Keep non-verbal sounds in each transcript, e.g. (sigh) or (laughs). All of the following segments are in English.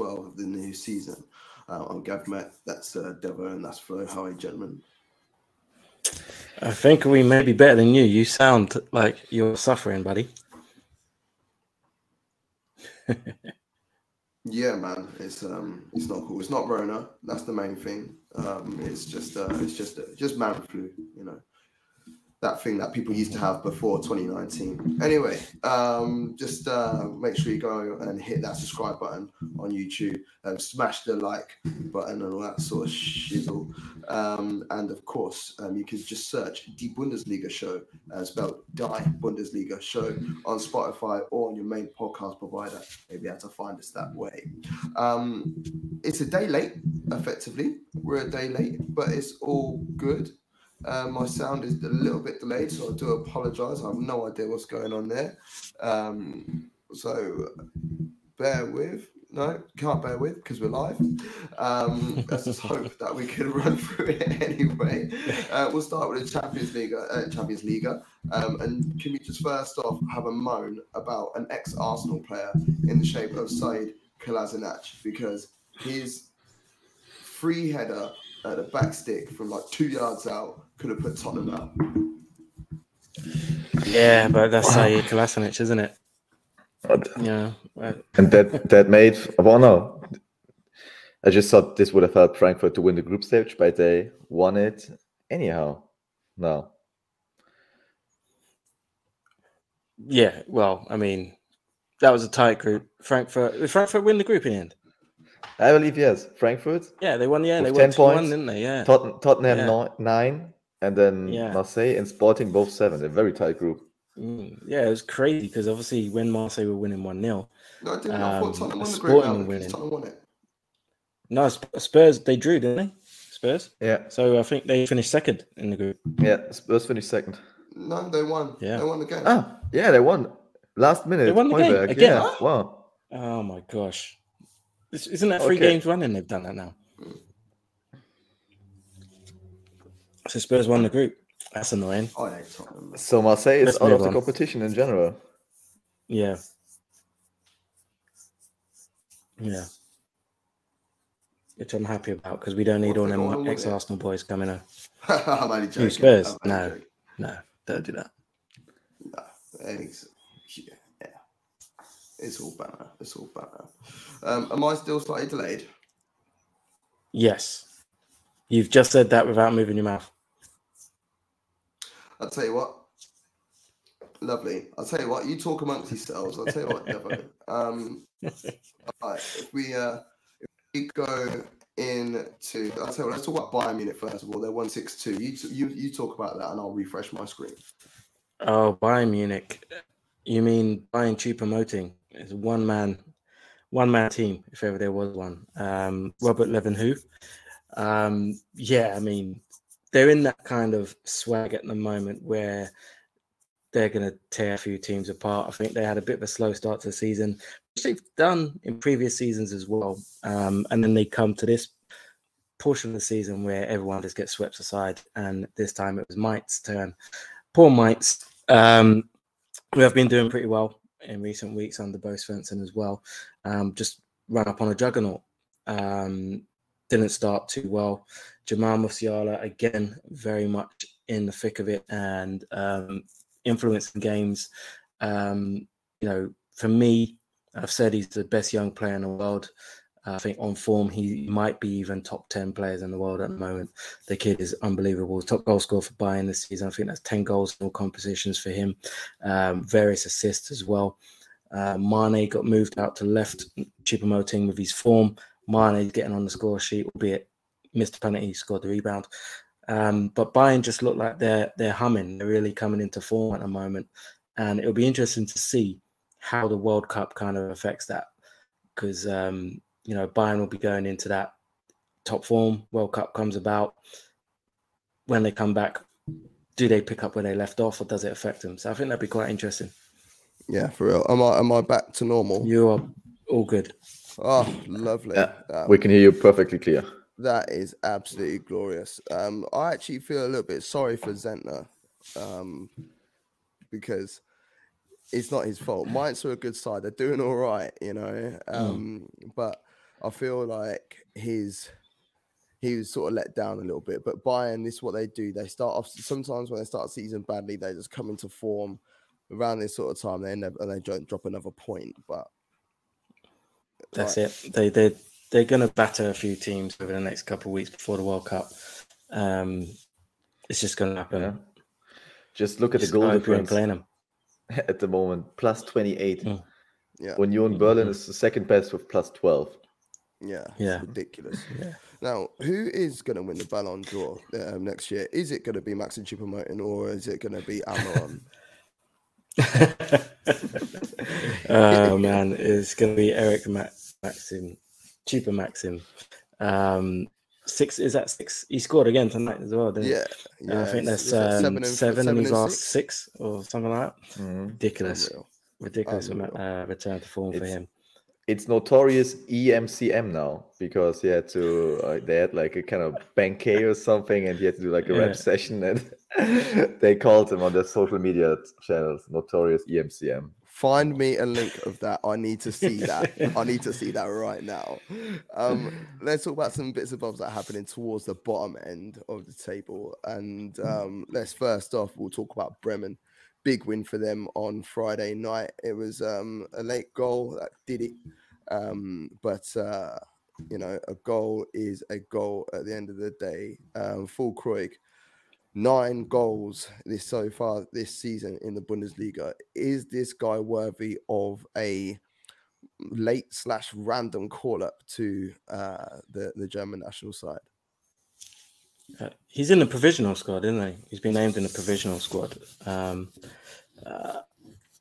12 of the new season. Uh, I'm Gav Met, that's uh, Devo, and that's Flo. How are you, gentlemen? I think we may be better than you. You sound like you're suffering, buddy. (laughs) yeah, man, it's um, it's not cool. It's not Rona. That's the main thing. Um, it's just uh, it's just uh, just man flu, you know that thing that people used to have before 2019. Anyway, um, just uh, make sure you go and hit that subscribe button on YouTube, um, smash the like button and all that sort of shizzle. Um, and of course, um, you can just search Die Bundesliga Show, uh, spelled Die Bundesliga Show, on Spotify or on your main podcast provider. Maybe have to find us that way. Um, it's a day late, effectively. We're a day late, but it's all good. Uh, my sound is a little bit delayed, so I do apologise. I have no idea what's going on there. Um, so bear with. No, can't bear with because we're live. Um, let's just hope (laughs) that we can run through it (laughs) anyway. Uh, we'll start with the Champions League. Uh, Champions League. Um, and can we just first off have a moan about an ex-Arsenal player in the shape of Sead Kolasinac because his free header at a back stick from like two yards out could have put Tottenham out. Yeah, but that's wow. Sead Kolasinac, isn't it? But, yeah. And that that made well no. I just thought this would have helped Frankfurt to win the group stage, but they won it anyhow. No. Yeah, well, I mean, that was a tight group. Frankfurt, did Frankfurt win the group in the end? I believe yes. Frankfurt. Yeah, they won. Yeah, they won 10 points, didn't they? Yeah. Tot- Tottenham yeah. nine, and then yeah. Marseille and Sporting both seven. A very tight group. Mm, yeah, it was crazy because obviously when Marseille were winning one 0 no, I didn't. Um, I thought Tottenham won the Sporting winning. Tottenham won it. No, Spurs they drew, didn't they? Spurs. Yeah. So I think they finished second in the group. Yeah, Spurs finished second. No, they won. Yeah, they won the game. Ah, yeah, they won. Last minute. They won the game again. Yeah. Wow. Oh my gosh. Isn't that three okay. games running? They've done that now. So Spurs won the group. That's annoying. Oh, so Marseille is out of the competition in general. Yeah. Yeah. Which I'm happy about because we don't need all them ex Arsenal boys coming up. (laughs) I'm only joking. Spurs? No, no, don't do that. No, yeah. It's all better. It's all better. Um, am I still slightly delayed? Yes. You've just said that without moving your mouth. I'll tell you what. Lovely. I'll tell you what. You talk amongst yourselves. I'll tell you what, Devo. (laughs) Um, right, if we uh, if we go into, I'll tell you what. Let's talk about Bayern Munich first of all. They're one six two. You you you talk about that, and I'll refresh my screen. Oh, Bayern Munich. You mean Bayern Choupo-Moting? It's one man, one man team, if ever there was one. Um, Robert Lewenhaupt. Um, yeah, I mean, they're in that kind of swag at the moment where they're going to tear a few teams apart. I think they had a bit of a slow start to the season, which they've done in previous seasons as well. Um, and then they come to this portion of the season where everyone just gets swept aside. And this time it was Mite's turn. Poor Mainz, um, who have been doing pretty well in recent weeks under Bo Svensson as well. Um, just ran up on a juggernaut. Um, didn't start too well. Jamal Musiala again very much in the thick of it and um, influencing games. Um, you know, for me, I've said he's the best young player in the world. I think on form, he might be even top 10 players in the world at the moment. The kid is unbelievable. Top goal scorer for Bayern this season. I think that's 10 goals in all competitions for him, um, various assists as well. Uh, Mane got moved out to left, Choupo-Moting with his form. Mane getting on the score sheet, albeit missed a penalty, scored the rebound. Um, but Bayern just look like they're they're humming. They're really coming into form at the moment, and it'll be interesting to see how the World Cup kind of affects that because um, you know, Bayern will be going into that top form. World Cup comes about. When they come back, do they pick up where they left off, or does it affect them? So I think that'd be quite interesting. Yeah, for real. Am I am I back to normal? You are all good. Oh, lovely. Yeah, um, we can hear you perfectly clear. That is absolutely glorious. Um, I actually feel a little bit sorry for Zentner, um, because it's not his fault. Mainz are a good side; they're doing all right, you know. Mm. Um, But I feel like his he was sort of let down a little bit. But Bayern, this is what they do. They start off sometimes when they start season badly, they just come into form around this sort of time. They end up and they don't drop another point. But That's Right. it. They they they're going to batter a few teams over the next couple of weeks before the World Cup. Um, it's just going to happen. Yeah. Just look at the Just goal I hope difference playing them. (laughs) at the moment, plus 28. Mm. yeah, in Berlin is the second best with plus 12. yeah, it's Yeah. ridiculous. Yeah. Now, who is going to win the Ballon d'Or um, next year? Is it going to be Maxim Choupo-Moting or is it going to be Amaron? (laughs) oh man, it's going to be Eric Ma- Maxim, cheaper Maxim. Um, six is that six? He scored again tonight as well. Didn't he? yeah, Uh, yeah. I think it's- that's it's like um, and- seven, in his and last six? six or something like that. Mhm. Ridiculous, Unreal. ridiculous Unreal. uh, return to form for It's- him. It's notorious EMCM now because he had to, uh, they had like a kind of banquet or something and he had to do like a Yeah. rap session and (laughs) they called him on their social media channels, notorious EMCM. Find me a link of that. I need to see that. I need to see that right now. Um, let's talk about some bits and bobs that are happening towards the bottom end of the table. And um, let's first off, we'll talk about Bremen. Big win for them on Friday night. It was um, a late goal that did it. Um, but, uh, you know, a goal is a goal at the end of the day. Um, Füllkrug nine goals this so far this season in the Bundesliga. Is this guy worthy of a late slash random call up to uh, the the German national side? Uh, he's in the provisional squad, isn't he? He's been named in the provisional squad. Um, uh,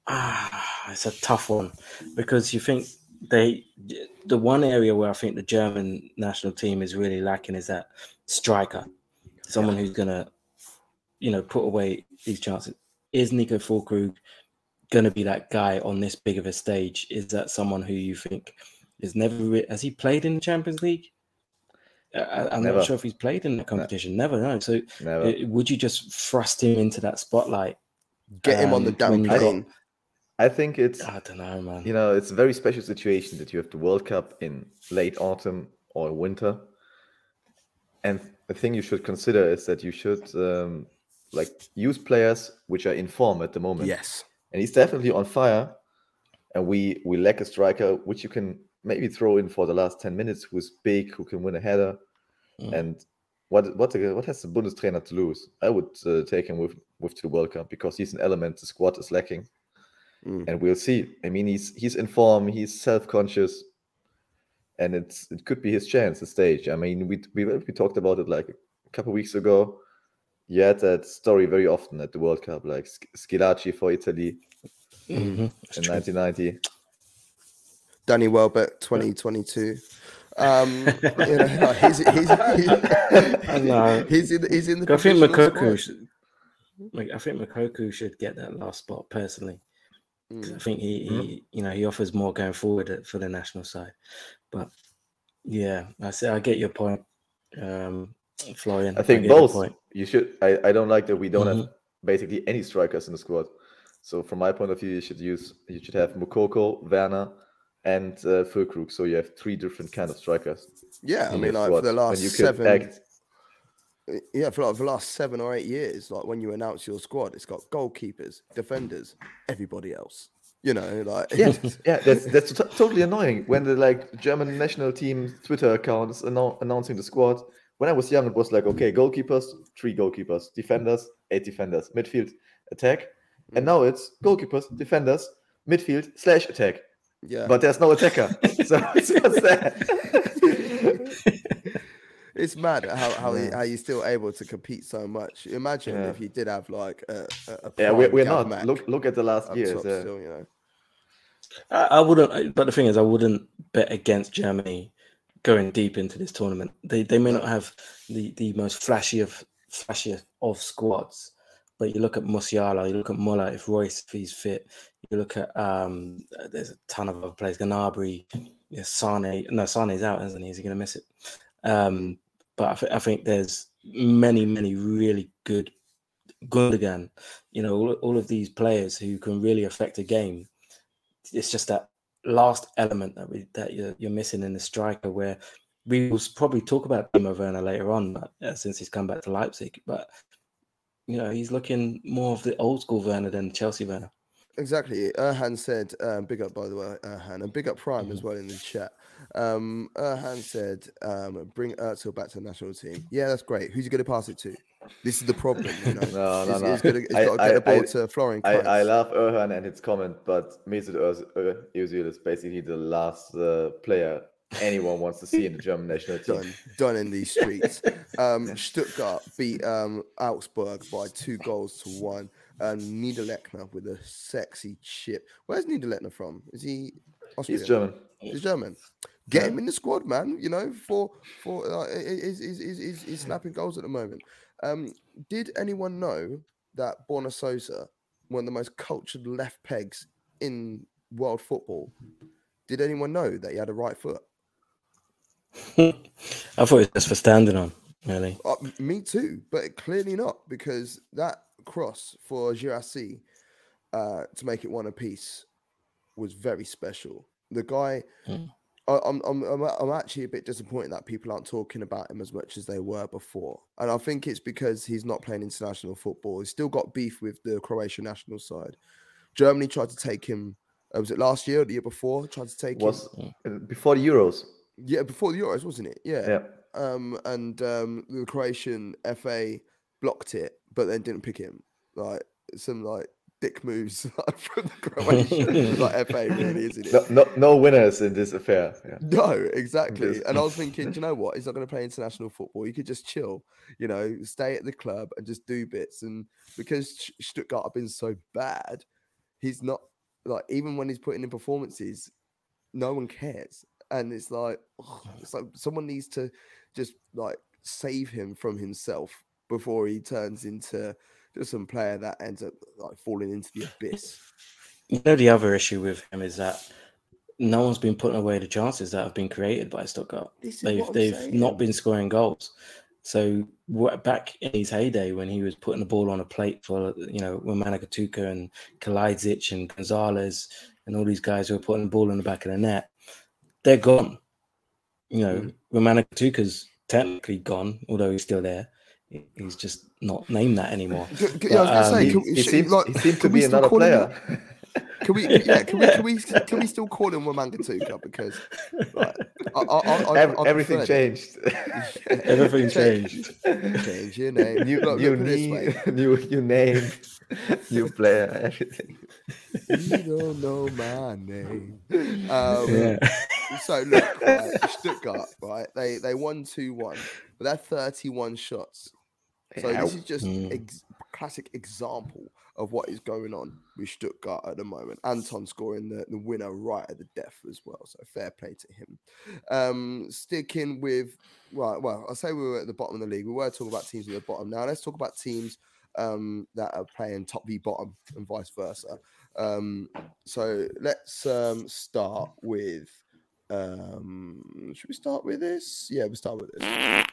ah, it's a tough one because you think they, the one area where I think the German national team is really lacking is that striker, someone who's gonna, you know, put away these chances. Is Nico Füllkrug going to be that guy on this big of a stage? Is that someone who you think is never re- has he played in the Champions League? Uh, I, I'm Never. not sure if he's played in that competition. Never know. So Never. uh, would you just thrust him into that spotlight? Get him on the damn when got- plane. I think it's I don't know, man. you know it's a very special situation that you have the World Cup in late autumn or winter, and the thing you should consider is that you should um, like use players which are in form at the moment. Yes. and he's definitely on fire. And we we lack a striker which you can maybe throw in for the last ten minutes, who's big, who can win a header. Mm. And what what what has the Bundestrainer to lose? I would uh, take him with with to the World Cup because he's an element the squad is lacking Mm. and we'll see. I mean, he's he's in form, he's self-conscious, and it's it could be his chance, the stage. I mean, we we we talked about it like a couple weeks ago. You had that story very often at the World Cup, like Sch- Schillaci for Italy Mhm, in true. 1990. Danny Welbeck, 2022. Um, you know, no, (laughs) he's, he's, know. he's, in, he's in the. I think Moukoko should. like, I think Moukoko should get that last spot personally. 'cause I Mm. think he, he, you know, he offers more going forward for the national side. But yeah, I say I get your point, um, Florian. I think get your both. point. You should. I, I don't like that we don't have Mhm. basically any strikers in the squad. So from my point of view, you should use you should have Moukoko, Werner, and uh, Füllkrug. So you have three different kind of strikers. Yeah, I mean, like squad, for the last you seven, act- yeah, for like the last seven or eight years, like when you announce your squad, it's got goalkeepers, defenders, everybody else. You know, like yeah, (laughs) yeah, that's that's to- totally annoying when the like German national team Twitter account is annou- announcing the squad. When I was young, it was like okay, goalkeepers, three goalkeepers, defenders, eight defenders, midfield, attack, and now it's goalkeepers, defenders, midfield slash attack. yeah. But there's no attacker, (laughs) so it's what's that? (laughs) it's mad how how, you, Yeah. how you're still able to compete so much. Imagine Yeah. if you did have like a, a, a yeah, we're, we're not. Mac Look look at the last up years. uh, still, you know. I, I wouldn't, but the thing is, I wouldn't bet against Germany going deep into this tournament. They they may not have the, the most flashy of flashy of squads, but you look at Musiala, you look at Muller, if Reus if he's fit, you look at um, there's a ton of other players, Gnabry, yeah, Sane. No, Sane's out, isn't he? Is he going to miss it? Um, but I, th- I think there's many, many really good Gundogan, you know, all, all of these players who can really affect a game. It's just that last element that we that you're, you're missing in the striker where we will probably talk about Timo Werner later on uh, since he's come back to Leipzig, but you know he's looking more of the old school Werner than Chelsea Werner. Exactly. Erhan said, um, big up by the way, Erhan, and big up Prime as well in the chat. Um, Erhan said, um, bring Özil back to the national team. Yeah, that's great. Who's he going to pass it to? This is the problem. You know? (laughs) No, no, no. he's he's I- got to get the ball I- to Florian I, I love Erhan and his comment, but Mesut Özil is basically the last uh, player anyone wants to see in the German (laughs) national team. done done in these streets. Um, (laughs) Stuttgart beat um, Augsburg by two goals to one. And Niederlechner with a sexy chip. Where's Niederlechner from? Is he Austrian? He's German. He's German. Get him in the squad, man. You know, for for uh, is is is is snapping goals at the moment. Um, did anyone know that Borna Sosa, one of the most cultured left pegs in world football, did anyone know that he had a right foot? (laughs) I thought it was just for standing on, really. Uh, me too, but clearly not because that cross for Guirassy uh, to make it one apiece was very special. The guy, Mm. I, I'm, I'm, I'm, actually a bit disappointed that people aren't talking about him as much as they were before, and I think it's because he's not playing international football. He's still got beef with the Croatian national side. Germany tried to take him. Uh, was it last year or the year before? Tried to take Was him. uh, before the Euros. Yeah, before the Euros, wasn't it? Yeah. um, and um, the Croatian FA blocked it, but then didn't pick him. Like some like dick moves (laughs) from the (laughs) Croatian like FA, really, isn't it? No, no, no winners in this affair. Yeah. No, exactly. And I was thinking, you know what? He's not going to play international football. You could just chill, you know, stay at the club and just do bits. And because Stuttgart have been so bad, he's not like even when he's putting in performances, no one cares. And it's like, ugh, it's like someone needs to just like save him from himself before he turns into just some player that ends up like falling into the abyss. You know, the other issue with him is that no one's been putting away the chances that have been created by Stuttgart. They've they've saying. not been scoring goals. So back in his heyday, when he was putting the ball on a plate for you know Katuka and Kalajdzic and Gonzalez and all these guys who were putting the ball in the back of the net, they're gone. You know. Mm. Wamangituka's technically gone, although he's still there. He- He's just not named that anymore. (laughs) G- g- yeah, I was gonna um, say, He, can, we- he seems, like, he seems to be still another call him player. (laughs) Can we? (laughs) Yeah, can we? Can we? Can we still call him Wamangituka? Because like, I, I, I, I, I everything preferred- changed. Everything Change- changed. Change your name. new, Look, new look, put it this knee, new, new name, new player, everything. You don't know my name. Um, Yeah. So look, right, Stuttgart, right? They they won two one, but they're thirty one shots. So this is just Mm. ex- classic example of what is going on with Stuttgart at the moment. Anton scoring the, the winner right at the death as well. So fair play to him. Um, sticking with right, well, I'll say we were at the bottom of the league. We were talking about teams at the bottom. Now let's talk about teams um, that are playing top v bottom and vice versa. Um, so let's um, start with. Um, should we start with this? Yeah, we'll start with this.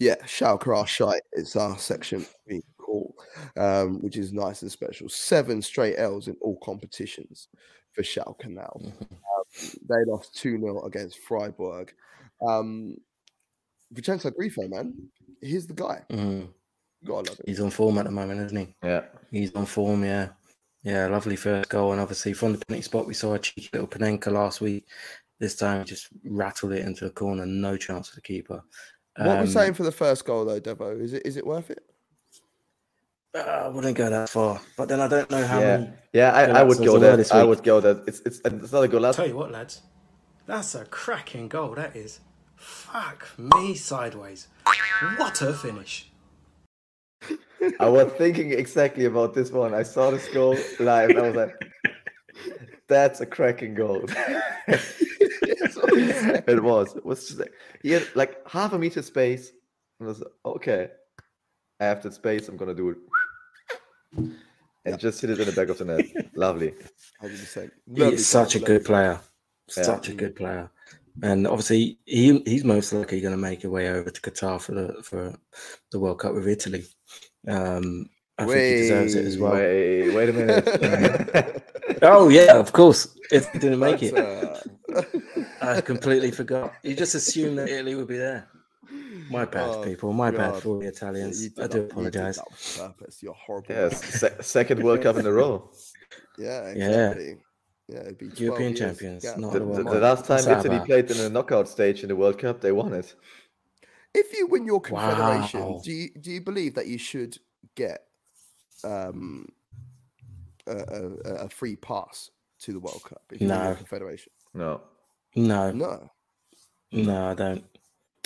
Yeah, Schalke shite. It's our section we call, um, which is nice and special. Seven straight L's in all competitions for Schalke now. Um, they lost 2 0 against Freiburg. Um, Vincenzo Grifo, man, he's the guy. Mm. You gotta love him. He's on form at the moment, isn't he? Yeah. He's on form, yeah. Yeah, lovely first goal. And obviously, from the penalty spot, we saw a cheeky little Panenka last week. This time, just rattled it into the corner. No chance for the keeper. What are we Um, saying for the first goal, though, Devo? Is it is it worth it? uh, I wouldn't go that far. But then I don't know how Yeah. many. Yeah, I, I would go there. this I would go there. It's it's it's not a goal. Tell you what, lads, that's a cracking goal. That is. Fuck me sideways. What a finish. I was thinking exactly about this one. I saw this goal live. I was like, "That's a cracking goal." (laughs) That's what I'm saying. it was. It was just like he had like half a meter space. And I was like, okay. I have that space. I'm gonna do it. And just hit it in the back of the net. (laughs) Lovely. 100%. Lovely He's such a good lovely. player. Yeah. Such a good player. and obviously he he's most likely going to make a way over to Qatar for the for the World Cup with Italy. Um, I think he deserves it as well. Wait, wait a minute. (laughs) Oh yeah, of course. It (laughs) didn't make it, uh, I completely forgot. You just assumed that Italy would be there. My bad, Oh, people. My bad for the Italians. did I do you apologize. that on purpose. You're horrible. yes, se- second World Cup in a row. (laughs) Yeah, Yeah. exactly. Yeah, it'd be European champions, gap. not The, the the- World the Cup. last time What's Italy played in a knockout stage in the World Cup, they won it. If you win your confederation, Wow. do you do you believe that you should get um a, a, a free pass to the World Cup? If you win your No. confederation, No. No, no. no, I don't.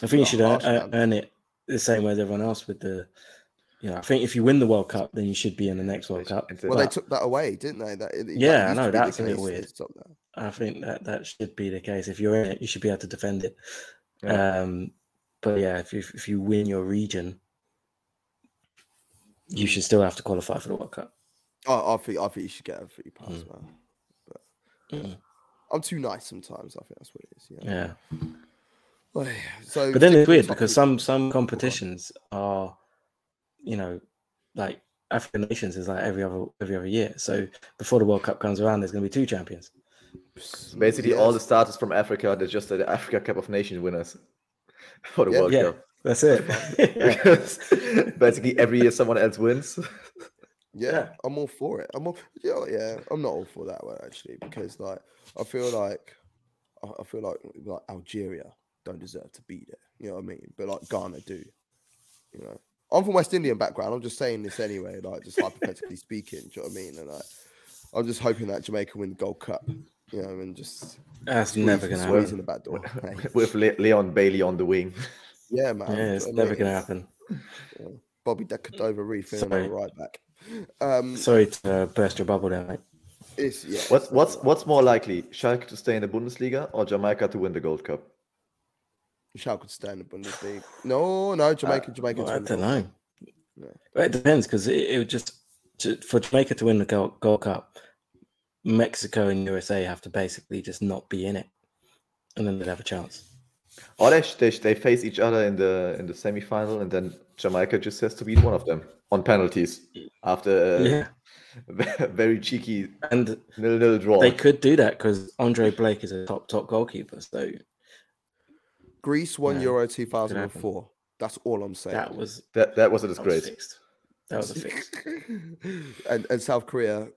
I think you Not should earn, harsh, earn- earn it the same way as everyone else with the. You know, I think if you win the World Cup, then you should be in the next World Cup. It's a- Well, they took that away, didn't they? That, that Yeah, I know, to be the that's a bit weird. I think that that should be the case. If you're in it, you should be able to defend it. Yeah. Um, but yeah, if you if you win your region, you should still have to qualify for the World Cup. I, I think I think you should get a free pass, Mm. man. But Mm. I'm too nice sometimes. I think that's what it is. Yeah. Yeah. Like, So, But then it's weird because some some competitions are, you know, like African nations is like every other every other year. So before the World Cup comes around, there's going to be two champions. Basically, all the starters from Africa, they're just the Africa Cup of Nations winners (laughs) for the Yeah. World Yeah. Cup. That's it. (laughs) Because basically, every year someone else wins. (laughs) Yeah, Yeah. I'm all for it. I'm all, yeah, yeah. I'm not all for that one actually because like I feel like I feel like like Algeria don't deserve to be there. You know what I mean? But like Ghana do. You know, I'm from West Indian background. I'm just saying this anyway, like just hypothetically speaking. Do you know what I mean? And like, I'm just hoping that Jamaica win the Gold Cup. You know, and just That's squeeze- never going to squeeze happen. in the back door. Hey, (laughs) with Leon Bailey on the wing. yeah, man. you Yeah, know it's what I never mean? going to happen. Bobby Decordova-Reid in right back. Um, Sorry to uh, burst your bubble there, mate. it's yeah. What's what's what's more likely, Schalke to stay in the Bundesliga or Jamaica to win the Gold Cup? Schalke could stay in the Bundesliga. No, no, Jamaica, Jamaica. Well, to I win the don't know. Cup. Yeah. It depends because it, it would just to, for Jamaica to win the Gold, Gold Cup, Mexico and USA have to basically just not be in it, and then they'd have a chance. Or they, they they face each other in the in the semi final, and then Jamaica just has to beat one of them on penalties after a yeah, (laughs) very cheeky and nil nil draw. they could do that because Andre Blake is a top top goalkeeper. So Greece won Yeah, Euro 2004. That's all I'm saying. that was That that was a that was disgrace. That was a fix. (laughs) and and South Korea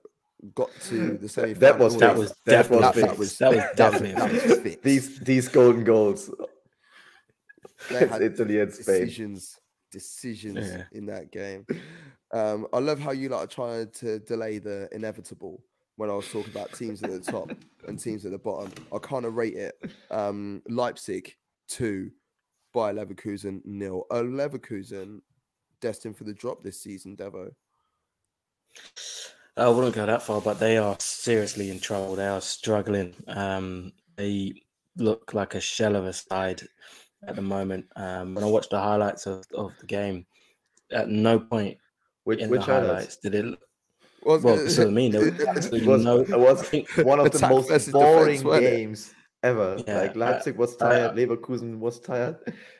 got to the semi. That was That was That was definitely that, was That was that definitely. These these golden goals. They (laughs) It's had Italy and Spain. decisions decisions Yeah. in that game. Um, I love how you like are trying to delay the inevitable when I was talking about teams at the top and teams at the bottom. I kind of rate it um, Leipzig two by Leverkusen nil. A Leverkusen destined for the drop this season, Devo. I wouldn't go that far, but they are seriously in trouble. They are struggling. Um, they look like a shell of a side at the moment. Um, when I watched the highlights of, of the game, at no point Which in which the highlights? highlights did it. look- Was Well, that's (laughs) what I mean. There was It absolutely was, no. it was think one of the most boring defense, games ever. Yeah, like I- Leipzig was I- tired, Leverkusen was tired.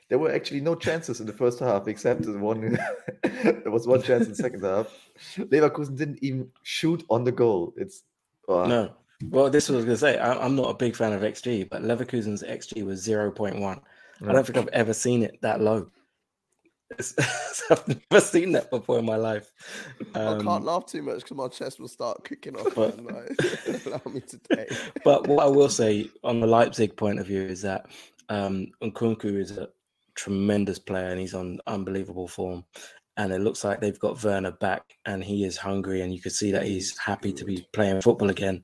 There were actually no chances in the first half, except the one. (laughs) there was one chance in the second half. Leverkusen didn't even shoot on the goal. It's uh, No. Well, this was going to say. I, I'm not a big fan of XG, but Leverkusen's XG was 0.1. I don't think I've ever seen it that low. (laughs) I've never seen that before in my life. I Um, can't laugh too much because my chest will start kicking off. but- like, allow me today. (laughs) but what I will say on the Leipzig point of view is that um, Nkunku is a tremendous player and he's on unbelievable form. And it looks like they've got Werner back and he is hungry and you can see that he's happy to be playing football again.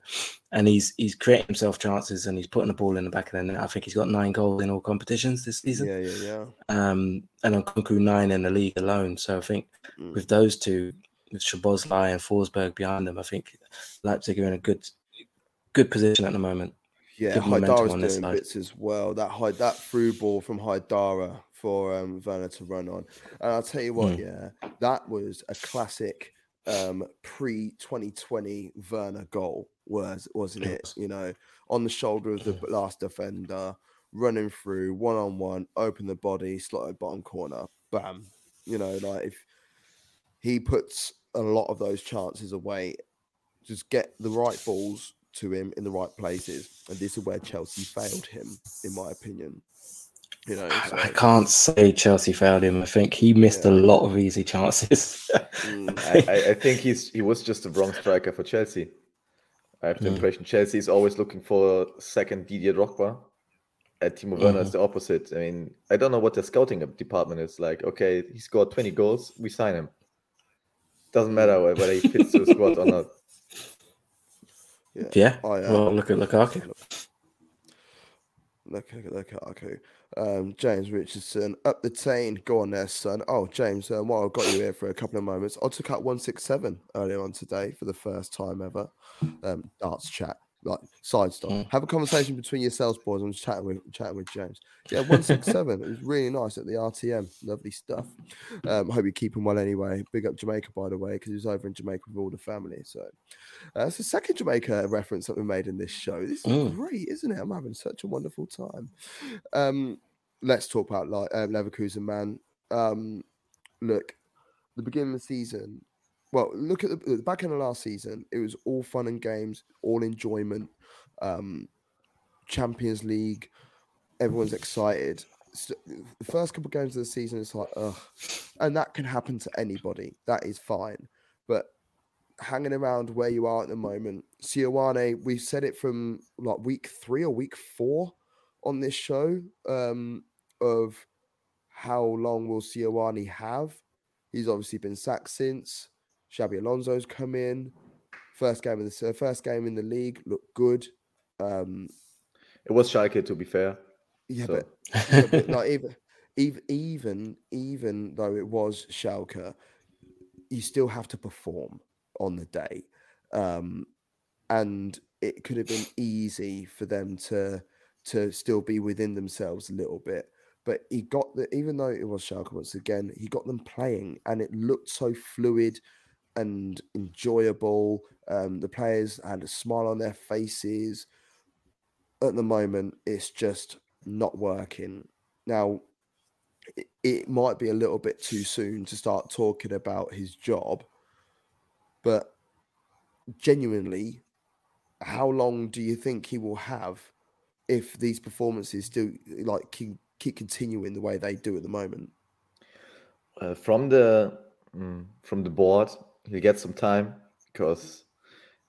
And he's he's creating himself chances and he's putting the ball in the back of the net. I think he's got nine goals in all competitions this season. Yeah, yeah, yeah. Um, and Nkunku nine in the league alone. So I think Mm. with those two, with Szoboszlai and Forsberg behind them, I think Leipzig are in a good good position at the moment. Yeah, Haidara's doing bits as well. That high, that through ball from Haidara for um, Werner to run on, and I'll tell you what, Mm. yeah, that was a classic um, pre 2020 Werner goal, was wasn't It it? You know, on the shoulder of the last defender, running through one on one, open the body, slotted bottom corner, bam. You know, like if he puts a lot of those chances away, just get the right balls to him in the right places, and this is where Chelsea failed him, in my opinion. You know, so, I can't say Chelsea failed him. I think he missed a lot of easy chances. mm, (laughs) I, I, I think he's he was just the wrong striker for Chelsea. I have the Mm. impression Chelsea is always looking for a second Didier Drogba. At Timo Werner Mm-hmm. is the opposite. I mean, I don't know what the scouting department is like. Okay, he scored 20 goals, we sign him. Doesn't matter whether he fits the squad or not. yeah. Oh yeah. I, Well, look at Lukaku. Look, look, look at Aku. Um, James Richardson up the chain. Go on there, son. Oh, James, um, while I've got you here for a couple of moments, I took out 167 earlier on today for the first time ever. Um, darts chat, like side stuff. Mm. Have a conversation between yourselves, boys. I'm just chatting with chatting with James. Yeah, 167. (laughs) it was really nice at the RTM. Lovely stuff. Um, hope you're keeping well anyway. Big up Jamaica, by the way, because he was over in Jamaica with all the family. So uh, it's the second Jamaica reference that we made in this show. This is Mm. great, isn't it? I'm having such a wonderful time. Um, let's talk about like um, Leverkusen, man. Um, look, the beginning of the season. Well, look at the, the back end of last season. It was all fun and games, all enjoyment. Um, Champions League, everyone's excited. S- The first couple of games of the season, it's like, ugh, and that can happen to anybody. That is fine, but hanging around where you are at the moment, Seoane, we said it from like week three or week four on this show um, of how long will Seoane have. He's obviously been sacked since. Xabi Alonso's come in. First game in the first game in the league looked good. Um, It was Schalke, to be fair. yeah, So- but, yeah, but (laughs) like even, even even even though it was Schalke, you still have to perform on the day, um, and it could have been easy for them to to still be within themselves a little bit. But he got the even though it was Schalke once again, he got them playing, and it looked so fluid and enjoyable. Um, the players had a smile on their faces at the moment it's just not working. Now, it, it might be a little bit too soon to start talking about his job, but genuinely, how long do you think he will have if these performances do like keep, keep continuing the way they do at the moment? Uh, from the mm, from the board, he'll get some time because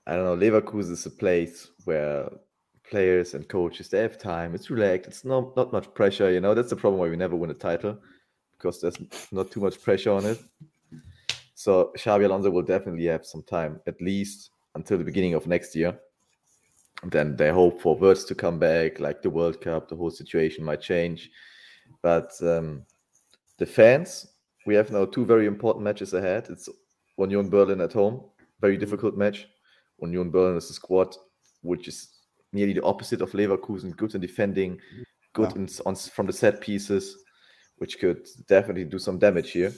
I don't know. Leverkusen is a place where players and coaches they have time. It's relaxed. It's not not much pressure. You know that's the problem why we never win a title because there's not too much pressure on it. So Xabi Alonso will definitely have some time, at least until the beginning of next year. And then they hope for words to come back, like the World Cup. The whole situation might change, but um, the fans we have now two very important matches ahead. It's Union Berlin at home, very difficult match. Union Berlin is a squad which is nearly the opposite of Leverkusen, good in defending, good Yeah. in, on, from the set pieces, which could definitely do some damage here.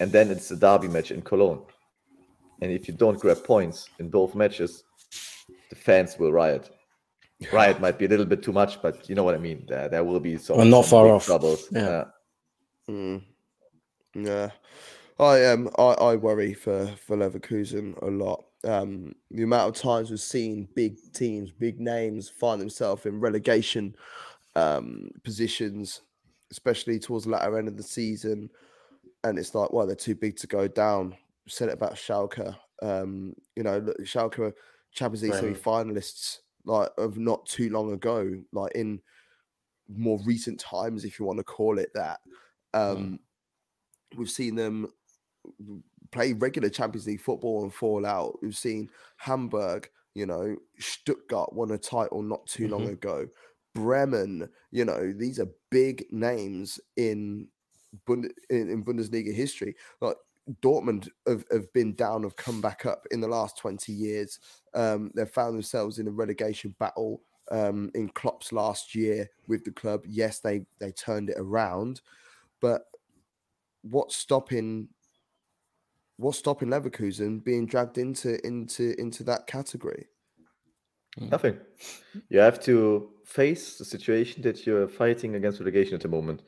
And then it's a derby match in Cologne. And if you don't grab points in both matches, the fans will riot. Riot might be a little bit too much, but you know what I mean. There, there will be some, Well, not some far off. troubles. Yeah. Uh, Mm. Yeah, I um I, I worry for for Leverkusen a lot. Um, the amount of times we've seen big teams, big names find themselves in relegation um positions, especially towards the latter end of the season, and it's like, well, they're too big to go down. Said it about Schalke. Um, you know, look, Schalke Champions League Bremen. semi-finalists like of not too long ago, like in more recent times, if you want to call it that. Um, We've seen them play regular Champions League football and fall out. We've seen Hamburg, you know, Stuttgart won a title not too long Mhm. ago. Bremen, you know, these are big names in, Bund- in, in Bundesliga history. Like Dortmund have, have been down, have come back up in the last 20 years. Um, they've found themselves in a relegation battle um, in Klopp's last year with the club. Yes, they they turned it around, but what's stopping what's stopping Leverkusen being dragged into into into that category? Hmm. Nothing. You have to face the situation that you're fighting against relegation at the moment.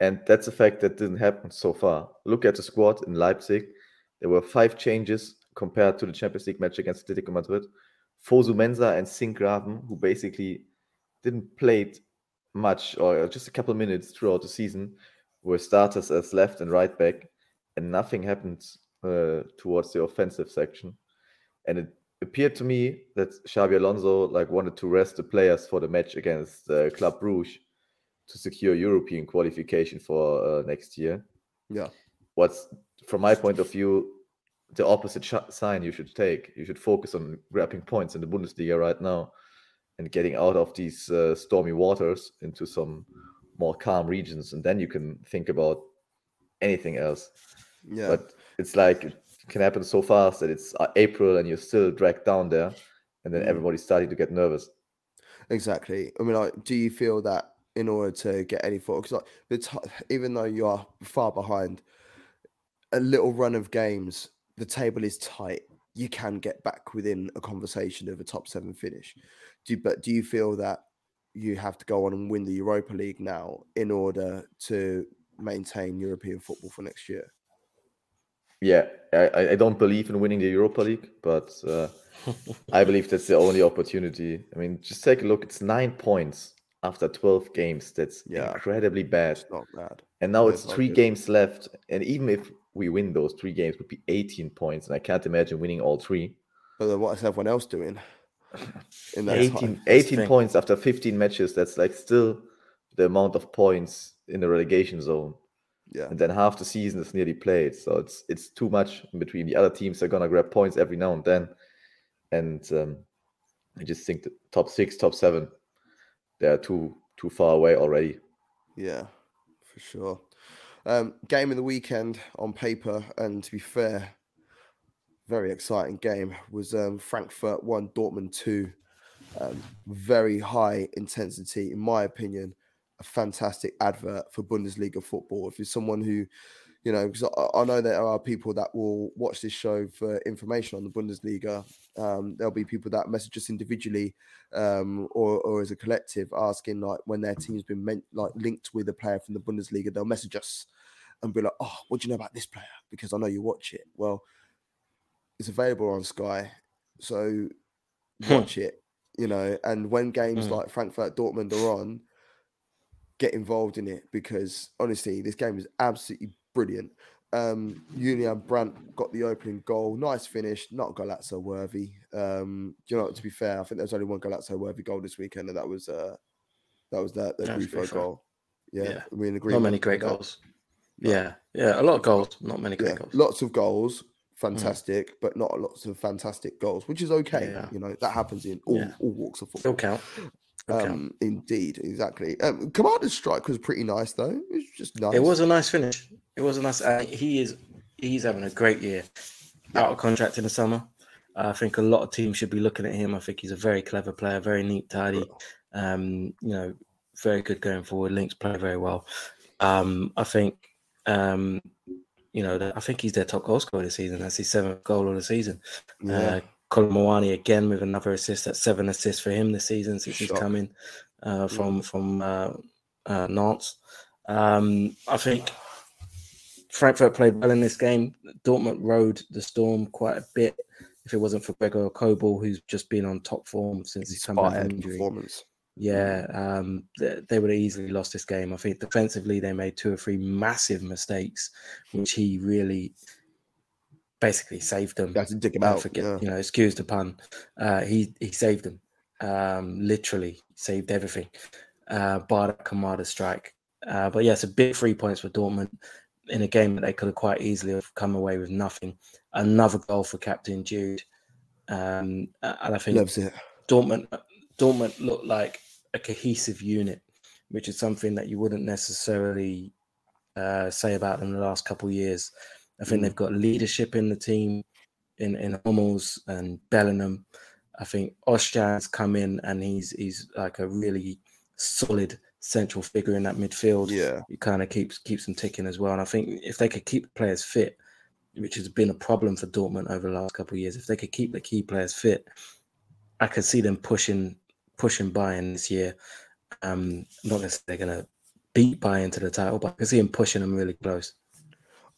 And that's a fact that didn't happen so far. Look at the squad in Leipzig. There were five changes compared to the Champions League match against Atletico Madrid. Fosu Mensah and Sinkgraven, who basically didn't play much or just a couple minutes throughout the season, were starters as left and right back, and nothing happened uh, towards the offensive section. And it appeared to me that Xabi Alonso like wanted to rest the players for the match against uh, Club Brugge to secure European qualification for uh, next year. Yeah. What's from my point of view the opposite sh- sign you should take. You should focus on grabbing points in the Bundesliga right now and getting out of these uh, stormy waters into some more calm regions, and then you can think about anything else. Yeah. But it's like it can happen so fast that it's uh, April and you're still dragged down there, and then Mm. everybody's starting to get nervous. Exactly. I mean, like, do you feel that in order to get any foot, because like the t- even though you are far behind, a little run of games, the table is tight. You can get back within a conversation of a top seven finish. Do but do you feel that you have to go on and win the Europa League now in order to maintain European football for next year? Yeah, I, I- I don't believe in winning the Europa League, but uh, I believe that's the only opportunity. I mean, just take a look. It's nine points after 12 games. That's Yeah. incredibly bad. It's not bad. And now it's it's three good. games left. And even if we win those three games, it would be 18 points. And I can't imagine winning all three. But then what is everyone else doing? (laughs) In that 18, 18 points after 15 matches. That's like still the amount of points in the relegation zone. Yeah. And then half the season is nearly played. So it's it's too much in between. The other teams are gonna grab points every now and then. And um, I just think the top six, top seven, they're too too far away already. Yeah, for sure. Um, game of the weekend on paper, and to be fair, very exciting game was um, Frankfurt one, Dortmund two. Um, very high intensity, in my opinion, a fantastic advert for Bundesliga football. If you're someone who, you know, because I, I know there are people that will watch this show for information on the Bundesliga. Um, there'll be people that message us individually um, or, or as a collective asking like when their team's been meant like linked with a player from the Bundesliga, they'll message us and be like, "Oh, what do you know about this player?" Because I know you watch it. Well, it's available on Sky, so Hmm. watch it. You know, and when games Hmm. like Frankfurt Dortmund are on, get involved in it because honestly, this game is absolutely brilliant. Um, Julian Brandt got the opening goal. Nice finish, not Golazo worthy. Um, you know, to be fair, I think there's only one Golazo worthy goal this weekend, and that was uh that was that the That's Grifo goal. Yeah, Yeah. we in agreement. Not many great that. goals. Yeah, yeah, a lot of goals, not many great Yeah, goals. lots of goals, fantastic, but not lots of fantastic goals, which is okay. Yeah. You know, that happens in all, all walks of football. Still count. Um, indeed, exactly. Um, Kamada's strike was pretty nice though. It was just nice. It was a nice finish. It was a nice. Uh, he is. He's having a great year. Out of contract in the summer. I think a lot of teams should be looking at him. I think he's a very clever player, very neat, tidy. Um, you know, very good going forward. Links play very well. Um, I think. Um, you know, I think he's their top goal scorer this season. That's his seventh goal of the season. Yeah. Uh, Kolo Muani again with another assist. That's seven assists for him this season since he's coming uh, from from uh, uh, Nantes. Um, I think Frankfurt played well in this game. Dortmund rode the storm quite a bit. If it wasn't for Gregor Kobel, who's just been on top form since he's come back from injury, performance. yeah, um, they, they would have easily lost this game. I think defensively they made two or three massive mistakes, which he really basically saved them. To dig him out. forget, yeah. you know, excuse the pun. Uh, he he saved them. Um, literally saved everything. Uh, bar that Kamada strike. Uh, but yes, a big three points for Dortmund in a game that they could have quite easily have come away with nothing. Another goal for Captain Jude. Um, and I think Loves it. Dortmund Dortmund looked like a cohesive unit, which is something that you wouldn't necessarily uh, say about them the last couple of years. I think they've got leadership in the team, in in Hummels and Bellingham. I think Özcan's come in and he's he's like a really solid central figure in that midfield. Yeah. It kind of keeps keeps them ticking as well. And I think if they could keep players fit, which has been a problem for Dortmund over the last couple of years, if they could keep the key players fit, I could see them pushing pushing Bayern this year. Um, not necessarily they're going to beat Bayern to the title, but I can see them pushing them really close.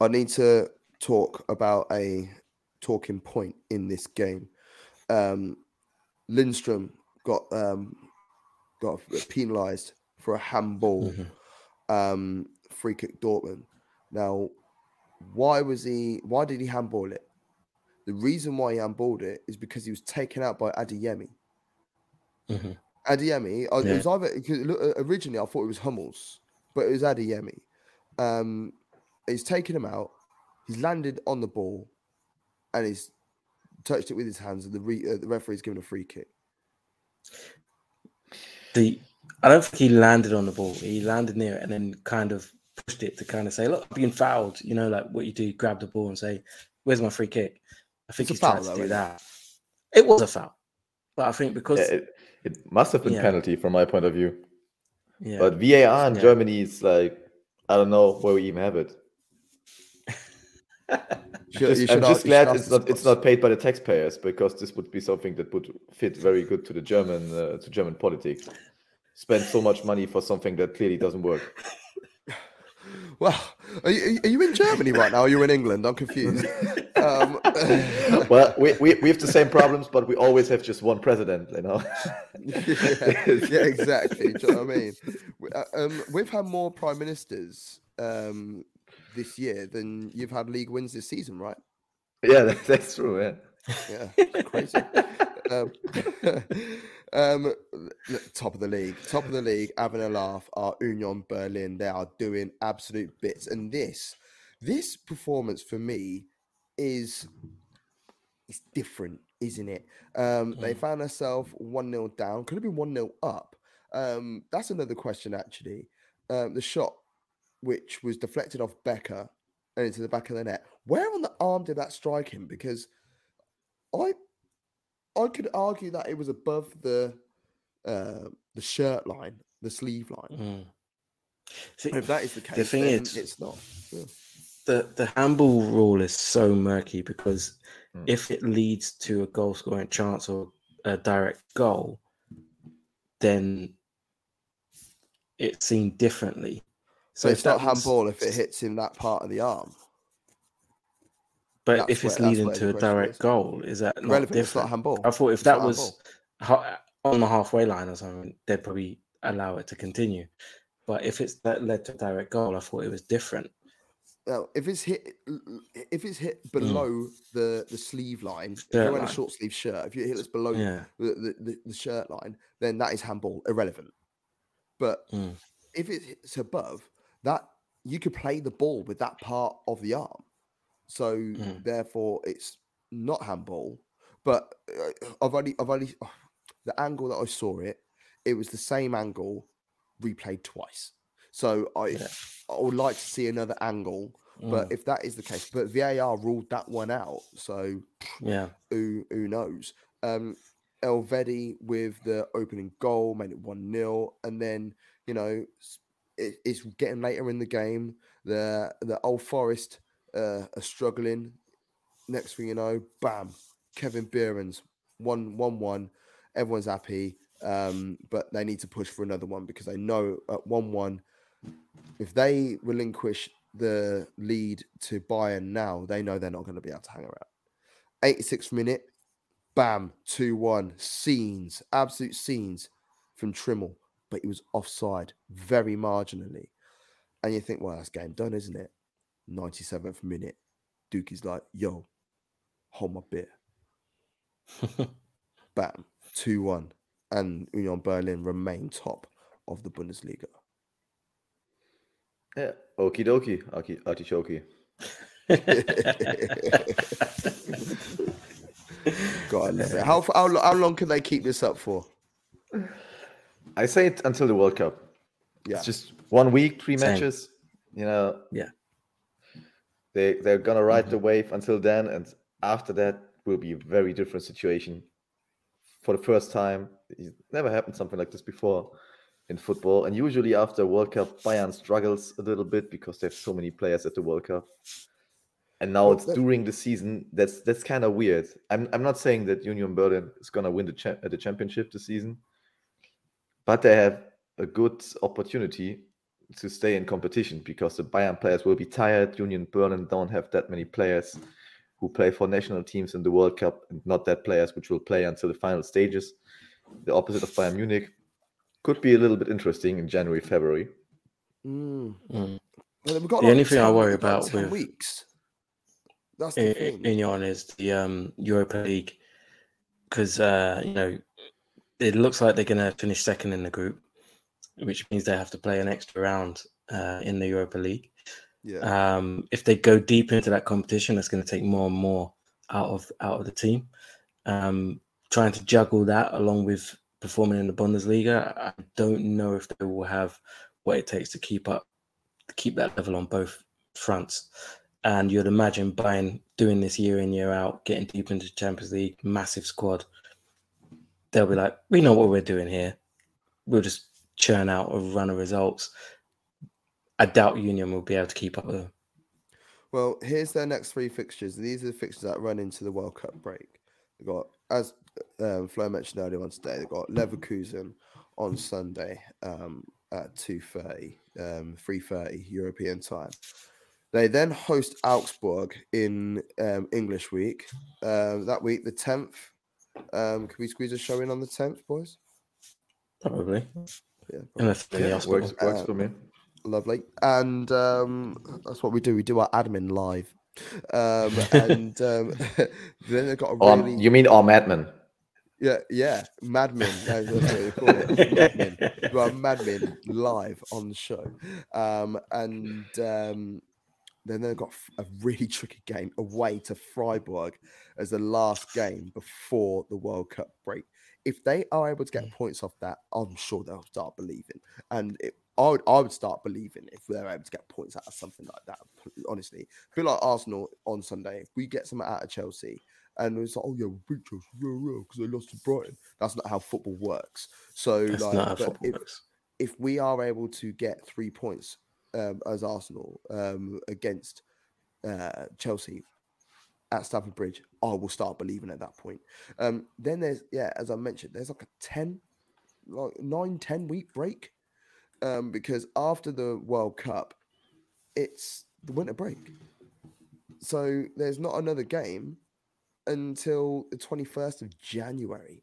I need to talk about a talking point in this game. Um, Lindstrom got um, got penalised for a handball Mhm. um, free kick Dortmund. Now, why was he? Why did he handball it? The reason why he handballed it is because he was taken out by Adeyemi. Mhm. Adeyemi, uh, it was either uh, originally I thought it was Hummels, but it was Adeyemi. Um, he's taken him out. He's landed on the ball, and he's touched it with his hands, and the re, uh, the referee's given a free kick. The I don't think he landed on the ball. He landed near it and then kind of pushed it to kind of say, "Look, I'm being fouled." You know, like what you do, grab the ball and say, "Where's my free kick?" I think It's he's tried foul, to though, do that. It was a foul, but I think because Yeah, it, it must have been Yeah. penalty from my point of view. yeah, But VAR in Yeah. Germany is like I don't know where we even have it. (laughs) Should- Just- I'm just glad it's not it's not paid by the taxpayers because this would be something that would fit very good to the German uh, to German politics. Spend so much money for something that clearly doesn't work. (laughs) Well, are you, are you in Germany right now? Are you in England? I'm confused. (laughs) Um, well, we, we, we have the same problems, but we always have just one president, you know. yeah, yeah, exactly. Do you know what I mean? We- uh, Um, we've had more prime ministers um, this year than you've had league wins this season, right? yeah, that, (laughs) that's true. Yeah. Yeah, it's crazy. um, (laughs) um, top of the league, top of the league, having a laugh are Union Berlin. They are doing absolute bits, and this, this performance for me is, is different, isn't it? Um, They Mm. found themselves one 0 down. Could have been one 0 up. Um, that's another question, actually. Um, the shot, which was deflected off Becker and into the back of the net. Where on the arm did that strike him? Because I I could argue that it was above the uh, the shirt line, the sleeve line. Mm. See, If that is the case, the thing then is- it's not. Yeah. the the handball rule is so murky because Mm. if it leads to a goal scoring chance or a direct goal, then it's seen differently. So if it's not was- handball if it hits him that part of the arm. But that's if it's where- leading to a direct is. goal, is that not Relevant. It's not different? handball. I thought if It's that was ha- on the halfway line or something, they'd probably allow it to continue. But if it's that led to a direct goal, I thought it was different. Now, if it's hit, if it's hit below the the sleeve line, if Mm. You're wearing a short sleeve shirt, if you hit it's below Yeah. the, the, the, the shirt line, then that is handball, irrelevant. But Mm. if it's above that, you could play the ball with that part of the arm. So Mm. therefore, it's not handball. But uh, I've only, I've only, (sighs) the angle that I saw it, it was the same angle replayed twice. So I, Yeah. I would like to see another angle. But Mm. if that is the case, but VAR ruled that one out. So yeah. who who knows? Um, Elvedi with the opening goal made it one 0 and then you know it, it's getting later in the game. The the Old Forest uh, are struggling. Next thing you know, bam, Kevin Behrens one one one. Everyone's happy, um, but they need to push for another one because they know at one one, if they relinquish the lead to Bayern now, they know they're not going to be able to hang around. 86th minute, bam, 2 1. Scenes, absolute scenes from Trimmel, but he was offside very marginally. And you think, well, that's game done, isn't it? 97th minute, Duke is like, yo, hold my beer. (laughs) Bam, 2 1. And Union Berlin remain top of the Bundesliga. Yeah. Okie dokie. Aki- Artichoke. (laughs) (laughs) God, I love it. How, how, how long can they keep this up for? I say it until the World Cup. Yeah. It's just one week, three Same. matches. You know. Yeah. They they're gonna ride Mm-hmm. the wave until then, and after that will be a very different situation. For the first time, it never happened something like this before in football. And usually after World Cup, Bayern struggles a little bit because they have so many players at the World Cup. and now Well, it's that- during the season. That's that's kind of weird. I'm I'm not saying that Union Berlin is gonna win the cha- the championship this season, but they have a good opportunity to stay in competition because the Bayern players will be tired. Union Berlin don't have that many players who play for national teams in the World Cup, and not that players which will play until the final stages. The opposite of Bayern Munich could be a little bit interesting in January, February. Mm. Mm. Well, got The only thing I worry about 10 with- weeks. That's the in, thing. in Union is the um, Europa League because uh, you know it looks like they're going to finish second in the group, which means they have to play an extra round uh, in the Europa League. yeah. Um, if they go deep into that competition, that's going to take more and more out of out of the team. Um, trying to juggle that along with performing in the Bundesliga, I don't know if they will have what it takes to keep up, to keep that level on both fronts. And you'd imagine Bayern doing this year in year out, getting deep into the Champions League, massive squad. They'll be like, we know what we're doing here. We'll just churn out a run of results. I doubt Union will be able to keep up with them. Well, here's their next three fixtures. These are the fixtures that run into the World Cup break. They've got, as um, Flo mentioned earlier on today, they've got Leverkusen on Sunday um, at 2.30, um, 3.30 European time. They then host Augsburg in um, English week. Um, that week, the 10th. Um, can we squeeze a show in on the 10th, boys? Probably. Yeah, Unless they're the Yeah, hospital. works works Uh, for me. Lovely. And um, that's what we do. We do our admin live. Um, (laughs) and um, (laughs) then they've got a Or really you mean our madman? yeah yeah madmen. That's what they call it. (laughs) Madmen. We are madmen live on the show. Um, and um, then they've got a really (laughs) tricky game away to Freiburg as the last game before the World Cup break. If they are able to get mm. points off that, I'm sure they'll start believing. And it, I would, I would start believing if they're able to get points out of something like that. Honestly, feel like Arsenal on Sunday. If we get something out of Chelsea, and it's like, oh yeah, we beat Chelsea, because they lost to Brighton. That's not how football works. So That's like, not how football if, works. if we are able to get three points um, as Arsenal um, against uh, Chelsea at Stamford Bridge, I will start believing at that point. Um, then there's yeah, as I mentioned, there's like a 10, like nine, 10 week break. Um, because after the World Cup, it's the winter break. So there's not another game until the 21st of January,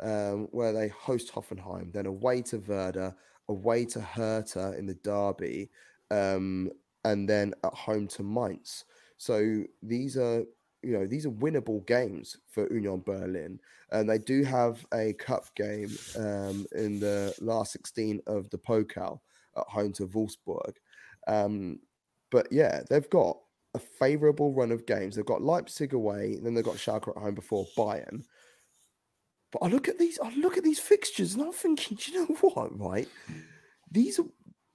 um, where they host Hoffenheim, then away to Werder, away to Hertha in the derby, um, and then at home to Mainz. So these are, you know, these are winnable games for Union Berlin, and they do have a cup game um, in the last 16 of the Pokal at home to Wolfsburg. Um, but yeah, they've got a favourable run of games. They've got Leipzig away, then they've got Schalke at home before Bayern. But I look at these, I look at these fixtures, and I'm thinking, (laughs) do you know what? Right, these are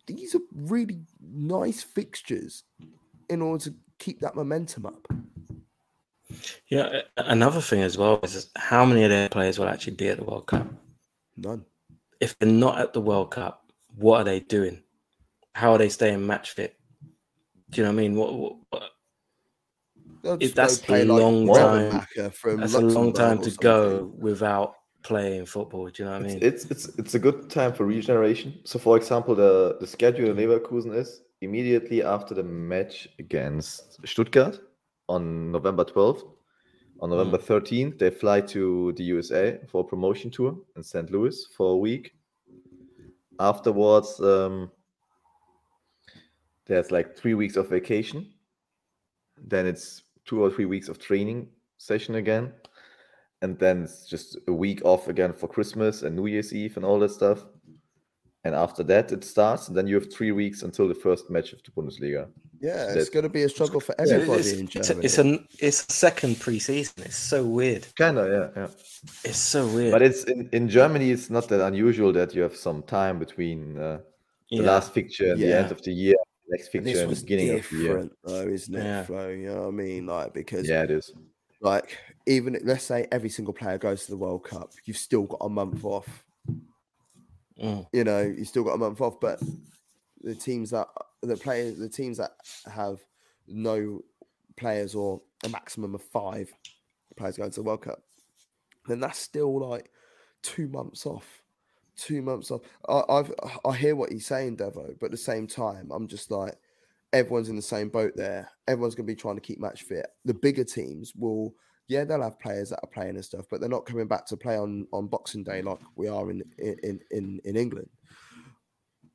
these are really nice fixtures in order to keep that momentum up. Yeah, another thing as well is how many of their players will actually be at the World Cup. None. If they're not at the World Cup, what are they doing? How are they staying match fit? Do you know what I mean? What, what, If just go that's a play like long Rebenmacher from that's a long time to go without playing football. Do you know what I mean? It's, it's it's it's a good time for regeneration. So, for example, the the schedule in Leverkusen is immediately after the match against Stuttgart on November 12th. On November 13th, they fly to the USA for a promotion tour in St. Louis for a week. Afterwards, um, there's like three weeks of vacation. Then it's two or three weeks of training session again and then it's just a week off again for Christmas and New Year's Eve and all that stuff. And after that, it starts, and then you have three weeks until the first match of the Bundesliga. Yeah, it's that- going to be a struggle for It's- everybody it's, in it's, a, Germany. it's an it's a second preseason. It's so weird. Kinda, yeah, yeah. It's so weird. But it's in, in Germany, it's not that unusual that you have some time between uh, the yeah. last fixture and the end of the year, next And fixture this was beginning of different, though, isn't it, Yeah. Flo? You know what I mean? Like because Yeah, it is. like even let's say every single player goes to the World Cup, you've still got a month off. Mm. You know, you still got a month off, but the teams that the players, the teams that have no players or a maximum of five players going to the World Cup, then that's still like two months off. Two months off. I, I've I hear what he's saying, Devo, but at the same time, I'm just like everyone's in the same boat there. Everyone's going to be trying to keep match fit. The bigger teams will, yeah, they'll have players that are playing and stuff, but they're not coming back to play on on Boxing Day like we are in in in in England.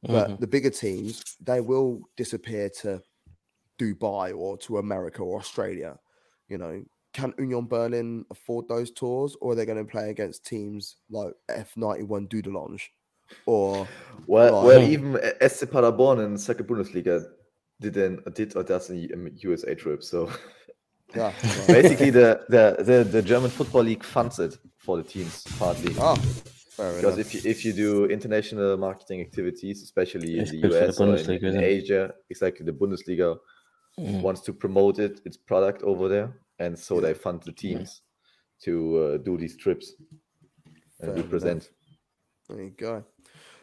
But Mhm. the bigger teams, they will disappear to Dubai or to America or Australia. You know, can Union Berlin afford those tours, or are they going to play against teams like F91 Dudelange? Or Well, Right. well, even SC Paderborn in second Bundesliga did an, did or does a USA trip. So (laughs) yeah, right. basically, the, the the the German football league funds it for the teams partly. fair Because enough. if you if you do international marketing activities, especially in It's the good for the US or in, in? Asia, exactly the Bundesliga Mm. wants to promote it its product over there, and so Yeah. they fund the teams to uh, do these trips and Fair represent. There you go.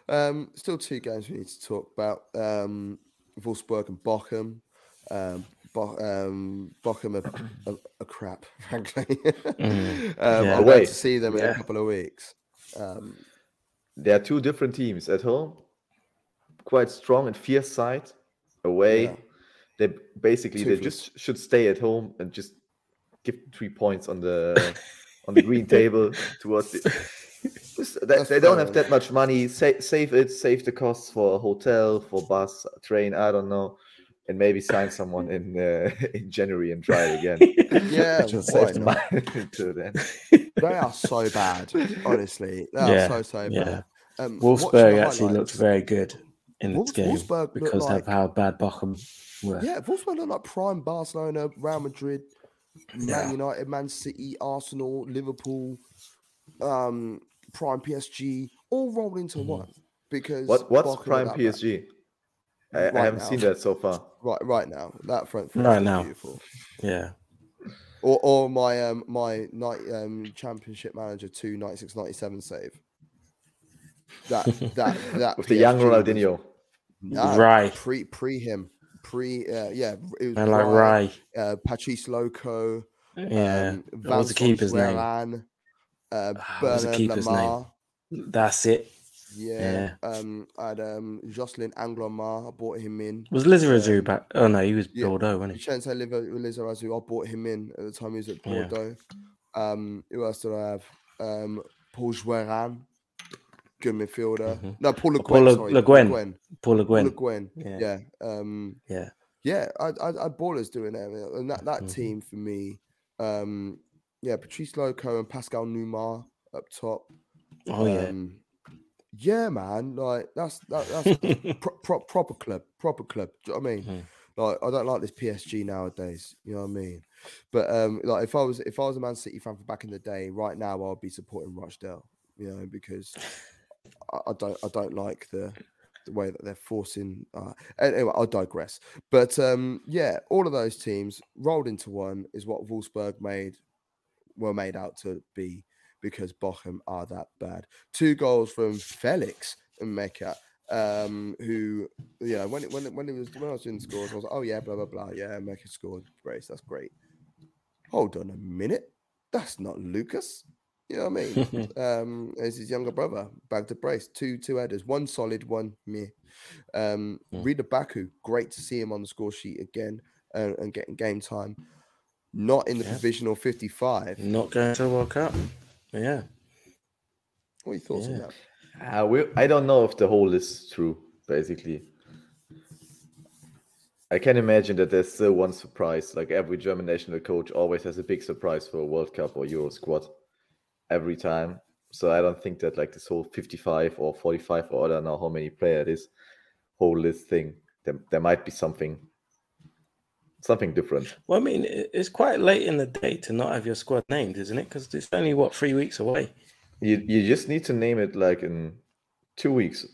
Um, still two games we need to talk about. Um, Wolfsburg and Bochum. Um, Bo- um, Bochum are, are, are crap, (laughs) frankly. Mm, um, yeah. I'm Away. to see them in a couple of weeks. Um, There are two different teams at home, quite strong and fierce side. Away, Yeah. they basically they Toothless. just should stay at home and just give three points on the on the green table towards the. (laughs) Just- They, they don't have that much money. Sa- save it, save the costs for a hotel, for bus, train. I don't know, and maybe sign someone in uh, (laughs) in January and try it again. (laughs) Yeah, just save the money until then. they are so bad, honestly. They are Yeah, so, so yeah. bad. Um, Wolfsburg actually looked very good in this Wolfs- game Wolfsburg looked because like- of how bad Bochum were. Yeah, Wolfsburg looked like prime Barcelona, Real Madrid, Man Yeah. United, Man City, Arsenal, Liverpool, um, prime PSG, all rolled into one. Because Mm-hmm. What what's Bochum are prime. PSG? I, I haven't now. seen that so far. Right, right now, that front foot Right is now. beautiful. Yeah. Or, or my um my night um championship manager two ninety six ninety seven save. That that (laughs) that With the young PSG was- Ronaldinho. Nah, Rai. pre pre him pre uh, yeah it was And like Rai, Rai. uh, Patrice Loko Yeah. um, what was the keeper's name? Uh, Ah, what was the Bernard keeper's name? Lama. That's it. Yeah. Um, I had um, Jocelyn Angloma. I bought him in. Was Lizarazu back? Oh no, he was Yeah. Bordeaux, wasn't he? Chance Lizarazu. I bought him in at the time he was at Yeah. Bordeaux. Um, who else did I have? Um, Paul Joueran, good midfielder. Mhm. No, Paul Le Oh, Paul Guen. Le- sorry, Le Paul Le Guen. Paul Le Guen. Guen. Yeah. Yeah. Um, Yeah. yeah, I, I, I ballers doing that, and that that Mhm. team for me, um, yeah, Patrice Loko and Pascal Nouma up top. Oh yeah. Um, yeah, man, like that's that, that's (laughs) pro- pro- proper club, proper club. Do you know what I mean? Mhm. Like I don't like this PSG nowadays. You know what I mean? But um, like if I was if I was a Man City fan from back in the day, right now I'd be supporting Rochdale. You know, because I, don't I don't like the the way that they're forcing. Uh, anyway, I'll digress. But um, yeah, all of those teams rolled into one is what Wolfsburg made were made out to be because Bochum are that bad. Two goals from Felix Nmecha, um, who know when it, when it, when it was when I was doing scores, I was like, oh yeah, blah blah blah, yeah, Nmecha scored, brace, that's great. Hold on a minute, that's not Lukas. You know what I mean? (laughs) um, it's his younger brother, back to brace, two two headers, one solid, one meh. Um, Mm. Ridle Baku, great to see him on the score sheet again and, and getting game time. Not in the Yeah. provisional 55. Not going to the World Cup. Yeah. What are your thoughts on that? Uh, we, I don't know if the whole is true, basically. I can imagine that there's still one surprise. Like every German national coach always has a big surprise for a World Cup or Euro squad every time. So I don't think that like this whole 55 or 45 or I don't know how many player it is, whole list thing. There, there might be something something different. Well, I mean, it's quite late in the day to not have your squad named, isn't it? Because it's only what three weeks away. You you just need to name it like in two weeks.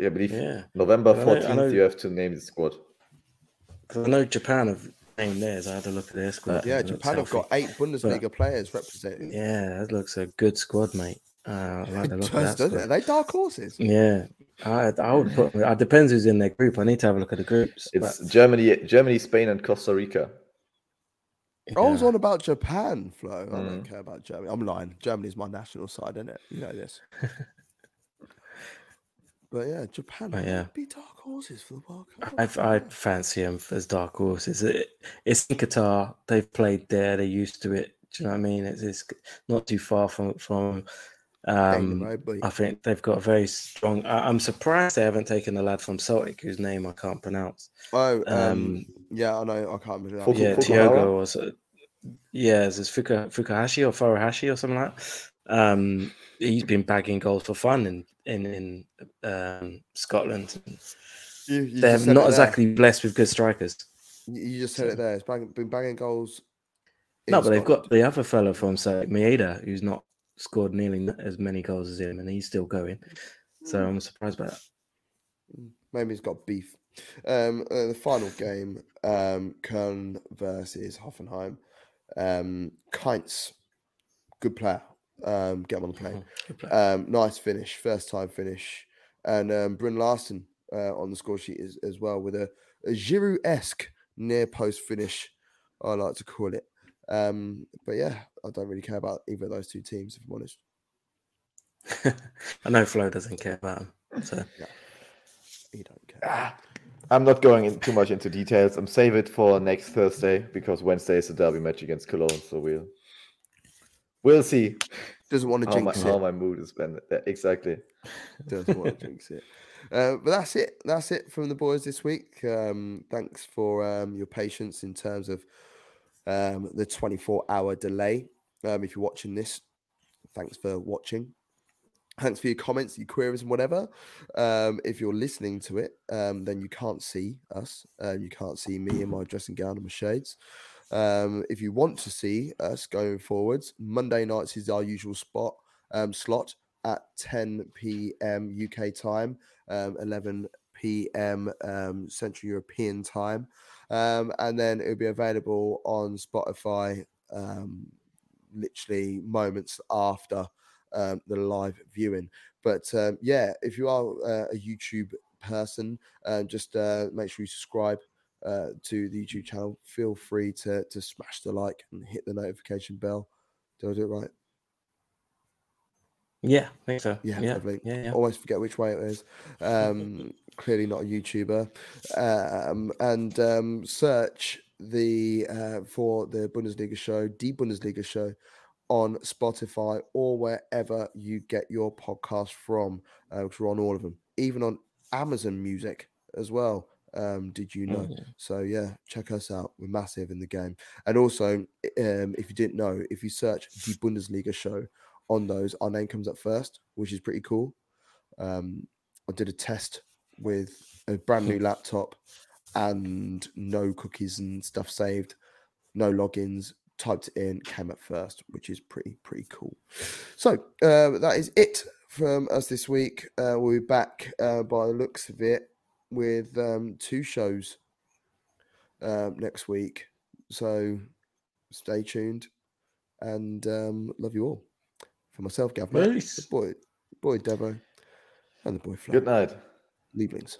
I believe Yeah. November I know- I 14th know- you have to name the squad. Because I know Japan have named theirs. I had a look at their squad. Yeah, Japan have got eight Bundesliga players representing. Yeah, that looks a good squad, mate. Uh, I like the It look does, of that doesn't it? squad. Are they dark horses? Yeah, I, I would put. It depends who's in their group. I need to have a look at the groups. It's but Germany, Germany, Spain, and Costa Rica. I was on about Japan, Flo. I don't Mm. care about Germany. I'm lying. Germany's my national side, isn't it? You know this. (laughs) but yeah, Japan But yeah. be dark horses for the World Cup. I I fancy them as dark horses. It, it's in Qatar. They've played there. They're used to it. Do you know what I mean? It's, it's not too far from from. Um, road. I think they've got a very strong. I, I'm surprised they haven't taken the lad from Celtic, whose name I can't pronounce. Oh, um, um, yeah, I know. I can't remember. that. Fuku- yeah, Fukuhara? Tiogo was. Uh, yeah, is this Fuka, Fukahashi or Furuhashi or something like that? Um, he's been bagging goals for fun in in in um, Scotland. You, you They're not exactly blessed with good strikers. You just said it there. It's bang, been banging goals. No, but they've got the other fellow from Celtic, Maeda, who's not scored nearly as many goals as him, and he's still going. So I'm surprised by that. Maybe he's got beef. Um, uh, the final game, um, Köln versus Hoffenheim. Um, Kainz, good player. Um, get him on the plane. Um, nice finish, first time finish, and um, Bryn Larson uh, on the score sheet as, as well with a, a Giroud esque near post finish. I like to call it. Um, but yeah, I don't really care about either of those two teams, if I'm honest. (laughs) I know Flo doesn't care about them. So (laughs) Yeah. You don't care. Ah, I'm not going in too much into details. I'm save it for next Thursday because Wednesday is a derby match against Cologne. So we'll we'll see Doesn't want to how my, jinx how my mood spent. Yeah, exactly. (laughs) Doesn't want to jinx it. Uh, but that's it. That's it from the boys this week. Um, thanks for um, your patience in terms of um, the 24 hour delay. Um, if you're watching this, thanks for watching. Thanks for your comments, your queries, and whatever. Um, if you're listening to it, um, then you can't see us. Uh, you can't see me in my dressing gown and my shades. Um, if you want to see us going forwards, Monday nights is our usual spot um, slot at 10 p.m. UK time, um, 11 p.m. Um, Central European time, um, and then it'll be available on Spotify um, literally moments after the live viewing. But yeah, if you are uh, a YouTube person, uh, just uh, make sure you subscribe uh, to the YouTube channel. Feel free to to smash the like and hit the notification bell. Did I do it right? yeah, I think so. Yeah, yeah, lovely. yeah, yeah. Always forget which way it is. Um, (laughs) clearly not a YouTuber. Um, and um, search the uh, for the Bundesliga show, the Bundesliga show, on Spotify or wherever you get your podcast from. Uh, we're on all of them, even on Amazon Music as well. Um, did you know? Mhm. So yeah, check us out. We're massive in the game. And also, um, if you didn't know, if you search the Bundesliga show on those, our name comes up first, which is pretty cool. Um, I did a test with a brand new (laughs) laptop and no cookies and stuff saved, no logins. Typed in, came up first, which is pretty pretty cool. So uh, that is it from us this week. Uh, we'll be back uh, by the looks of it with um, two shows um, next week. So stay tuned and um, love you all. For myself, Gav, Matt, Peace. the boy, boy Devo, and the boy Flo. Good night. Lieblings.